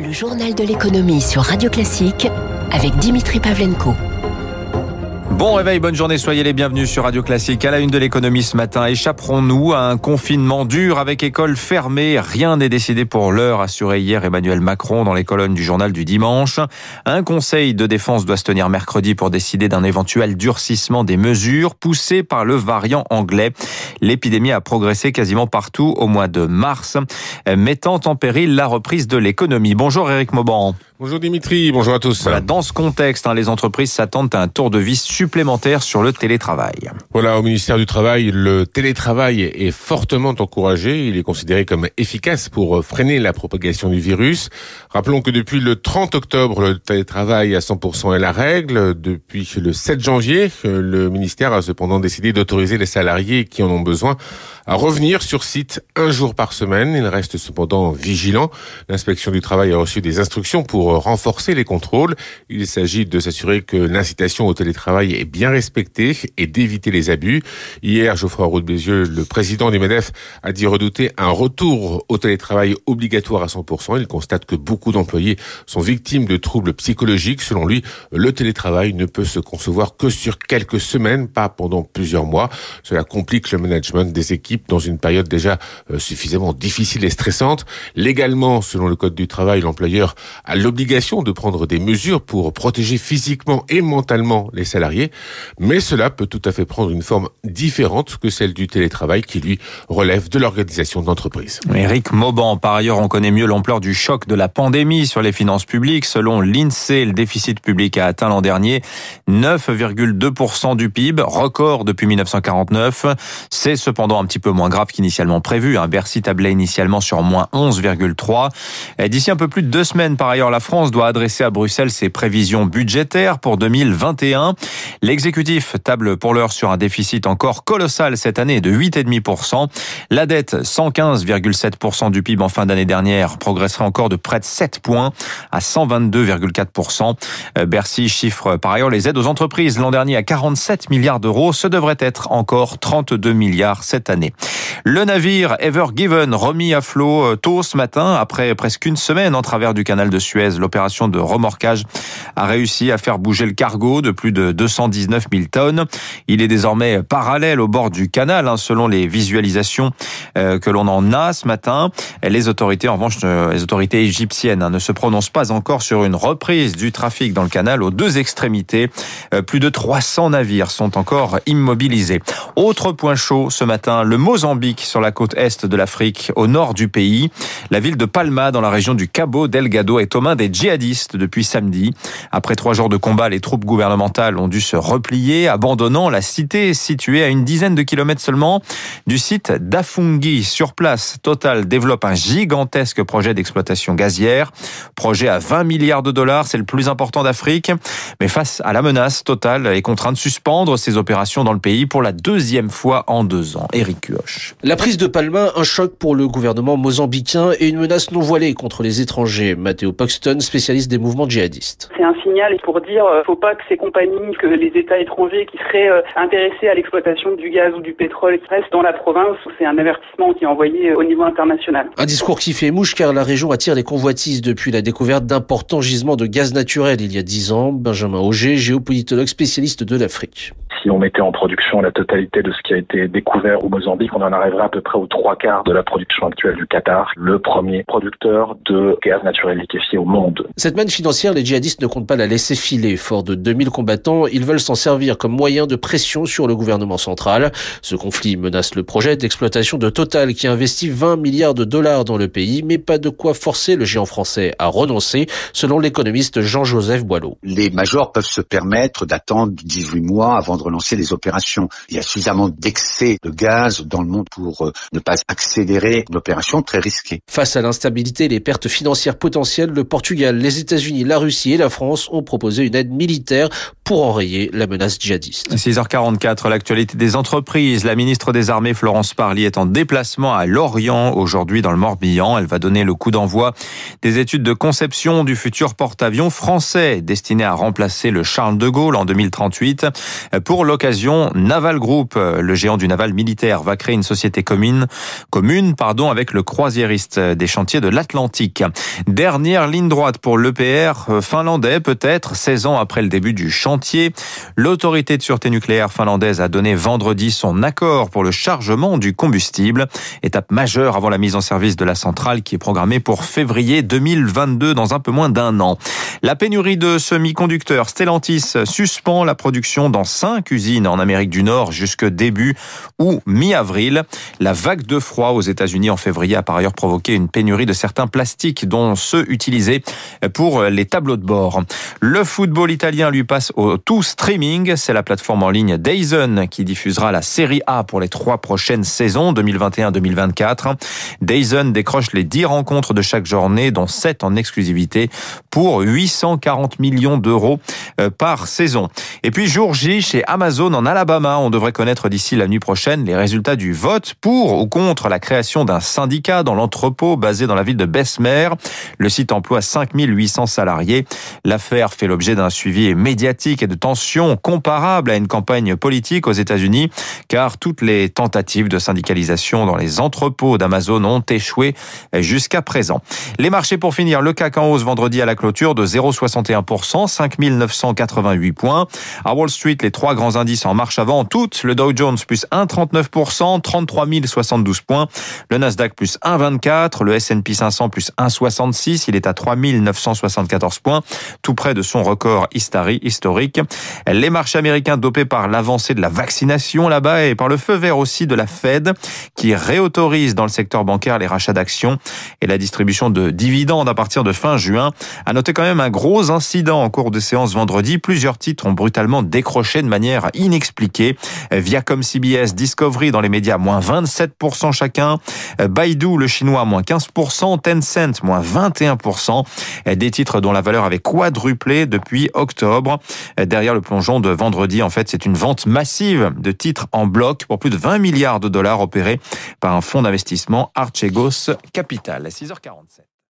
Le journal de l'économie sur Radio Classique avec Dimitri Pavlenko. Bon réveil, bonne journée, soyez les bienvenus sur Radio Classique. À la une de l'économie ce matin, échapperons-nous à un confinement dur avec école fermée Rien n'est décidé pour l'heure, assuré hier Emmanuel Macron dans les colonnes du journal du dimanche. Un conseil de défense doit se tenir mercredi pour décider d'un éventuel durcissement des mesures poussées par le variant anglais. L'épidémie a progressé quasiment partout au mois de mars, mettant en péril la reprise de l'économie. Bonjour Eric Mauban. Bonjour Dimitri, bonjour à tous. Voilà, dans ce contexte, hein, les entreprises s'attendent à un tour de vis supplémentaire sur le télétravail. Voilà, au ministère du Travail, le télétravail est fortement encouragé. Il est considéré comme efficace pour freiner la propagation du virus. Rappelons que depuis le 30 octobre, le télétravail à 100% est la règle. Depuis le 7 janvier, le ministère a cependant décidé d'autoriser les salariés qui en ont besoin à revenir sur site un jour par semaine. Il reste cependant vigilant. L'inspection du travail a reçu des instructions pour renforcer les contrôles. Il s'agit de s'assurer que l'incitation au télétravail est bien respectée et d'éviter les abus. Hier, Geoffroy Roux Bézieux, le président du MEDEF, a dit redouter un retour au télétravail obligatoire à 100%. Il constate que beaucoup d'employés sont victimes de troubles psychologiques. Selon lui, le télétravail ne peut se concevoir que sur quelques semaines, pas pendant plusieurs mois. Cela complique le management des équipes dans une période déjà euh, suffisamment difficile et stressante. Légalement, selon le Code du travail, l'employeur a l'obligation l'obligation de prendre des mesures pour protéger physiquement et mentalement les salariés, mais cela peut tout à fait prendre une forme différente que celle du télétravail qui, lui, relève de l'organisation d'entreprise. Éric Mauban, par ailleurs, on connaît mieux l'ampleur du choc de la pandémie sur les finances publiques. Selon l'INSEE, le déficit public a atteint l'an dernier 9,2% du PIB, record depuis 1949. C'est cependant un petit peu moins grave qu'initialement prévu. Bercy tablait initialement sur moins 11,3. D'ici un peu plus de deux semaines, par ailleurs, la France doit adresser à Bruxelles ses prévisions budgétaires pour 2021. L'exécutif table pour l'heure sur un déficit encore colossal cette année de 8,5%. La dette, 115,7% du PIB en fin d'année dernière, progresserait encore de près de 7 points à 122,4%. Euh, Bercy chiffre par ailleurs les aides aux entreprises l'an dernier à 47 milliards d'euros. Ce devrait être encore 32 milliards cette année. Le navire Ever Given remis à flot euh, tôt ce matin après presque une semaine en travers du canal de Suez l'opération de remorquage a réussi à faire bouger le cargo de plus de 219 000 tonnes. Il est désormais parallèle au bord du canal, hein, selon les visualisations euh, que l'on en a ce matin. Les autorités, en revanche, euh, les autorités égyptiennes hein, ne se prononcent pas encore sur une reprise du trafic dans le canal aux deux extrémités. Euh, plus de 300 navires sont encore immobilisés. Autre point chaud ce matin, le Mozambique sur la côte est de l'Afrique, au nord du pays. La ville de Palma, dans la région du Cabo Delgado, est aux mains des djihadistes depuis samedi. Après trois jours de combat, les troupes gouvernementales ont dû se replier, abandonnant la cité située à une dizaine de kilomètres seulement du site d'Afungi. Sur place, Total développe un gigantesque projet d'exploitation gazière. Projet à 20 milliards de dollars, c'est le plus important d'Afrique. Mais face à la menace, Total est contraint de suspendre ses opérations dans le pays pour la deuxième fois en deux ans. Eric Cuoche. La prise de Palma, un choc pour le gouvernement mozambicain et une menace non voilée contre les étrangers. Matteo Spécialiste des mouvements djihadistes. C'est un signal pour dire ne euh, faut pas que ces compagnies, que les États étrangers qui seraient euh, intéressés à l'exploitation du gaz ou du pétrole restent dans la province. C'est un avertissement qui est envoyé euh, au niveau international. Un discours qui fait mouche car la région attire les convoitises depuis la découverte d'importants gisements de gaz naturel il y a dix ans. Benjamin Auger, géopolitologue spécialiste de l'Afrique. Si on mettait en production la totalité de ce qui a été découvert au Mozambique, on en arriverait à peu près aux trois quarts de la production actuelle du Qatar, le premier producteur de gaz naturel liquéfié au monde. Cette manne financière, les djihadistes ne comptent pas la laisser filer. Fort de 2000 combattants, ils veulent s'en servir comme moyen de pression sur le gouvernement central. Ce conflit menace le projet d'exploitation de Total qui investit 20 milliards de dollars dans le pays, mais pas de quoi forcer le géant français à renoncer, selon l'économiste Jean-Joseph Boileau. Les majors peuvent se permettre d'attendre 18 mois avant de relancer les opérations. Il y a suffisamment d'excès de gaz dans le monde pour euh, ne pas accélérer une opération très risquée. Face à l'instabilité et les pertes financières potentielles, le Portugal, les États-Unis, la Russie et la France ont proposé une aide militaire pour enrayer la menace djihadiste. 6h44, l'actualité des entreprises. La ministre des Armées, Florence Parly, est en déplacement à Lorient aujourd'hui dans le Morbihan. Elle va donner le coup d'envoi des études de conception du futur porte-avions français destiné à remplacer le Charles de Gaulle en 2038. Pour l'occasion, Naval Group, le géant du naval militaire, va créer une société commune, commune pardon, avec le croisiériste des chantiers de l'Atlantique. Dernière ligne droite pour l'EPR finlandais, peut-être 16 ans après le début du chantier. L'autorité de sûreté nucléaire finlandaise a donné vendredi son accord pour le chargement du combustible. Étape majeure avant la mise en service de la centrale qui est programmée pour février 2022 dans un peu moins d'un an. La pénurie de semi-conducteurs, Stellantis suspend la production dans cinq usines en Amérique du Nord jusque début ou mi-avril. La vague de froid aux États-Unis en février a par ailleurs provoqué une pénurie de certains plastiques, dont ceux utilisés pour les tableaux de bord. Le football italien lui passe au tout streaming. C'est la plateforme en ligne DAZN qui diffusera la Série A pour les trois prochaines saisons 2021-2024. DAZN décroche les 10 rencontres de chaque journée, dont 7 en exclusivité pour 840 millions d'euros euh, par saison. Et puis jour J chez Amazon en Alabama, on devrait connaître d'ici la nuit prochaine les résultats du vote pour ou contre la création d'un syndicat dans l'entrepôt basé dans la ville de Bessemer. Le site emploie 5800 salariés. L'affaire fait l'objet d'un suivi médiatique et de tensions comparables à une campagne politique aux États-Unis, car toutes les tentatives de syndicalisation dans les entrepôts d'Amazon ont échoué jusqu'à présent. Les marchés pour finir, le CAC en hausse vendredi à la clôture de 0,61%, 5988 points. À Wall Street, les trois grands indices en marche avant toutes. Le Dow Jones plus 1,39%, 33 072 points. Le Nasdaq plus 1,24. Le S&P 500 plus 1,66. Il est à 3 974 points, tout près de son record historique. Les marchés américains dopés par l'avancée de la vaccination là-bas et par le feu vert aussi de la Fed qui réautorise dans le secteur bancaire les rachats d'actions et la distribution de dividendes à partir de fin juin. À noter quand même un gros incident en cours de séance vendredi. Plusieurs titres ont brutalement décroché de manière inexpliquée. Viacom CBS, Discovery dans les médias, moins 27% chacun. Baidu, le chinois, moins 15%. Tencent, moins 21%. Des titres dont la valeur avait quadruplé depuis octobre. Derrière le plongeon de vendredi, en fait, c'est une vente massive de titres en bloc pour plus de 20 milliards de dollars opérés par un fonds d'investissement Archegos Capital. 6h47.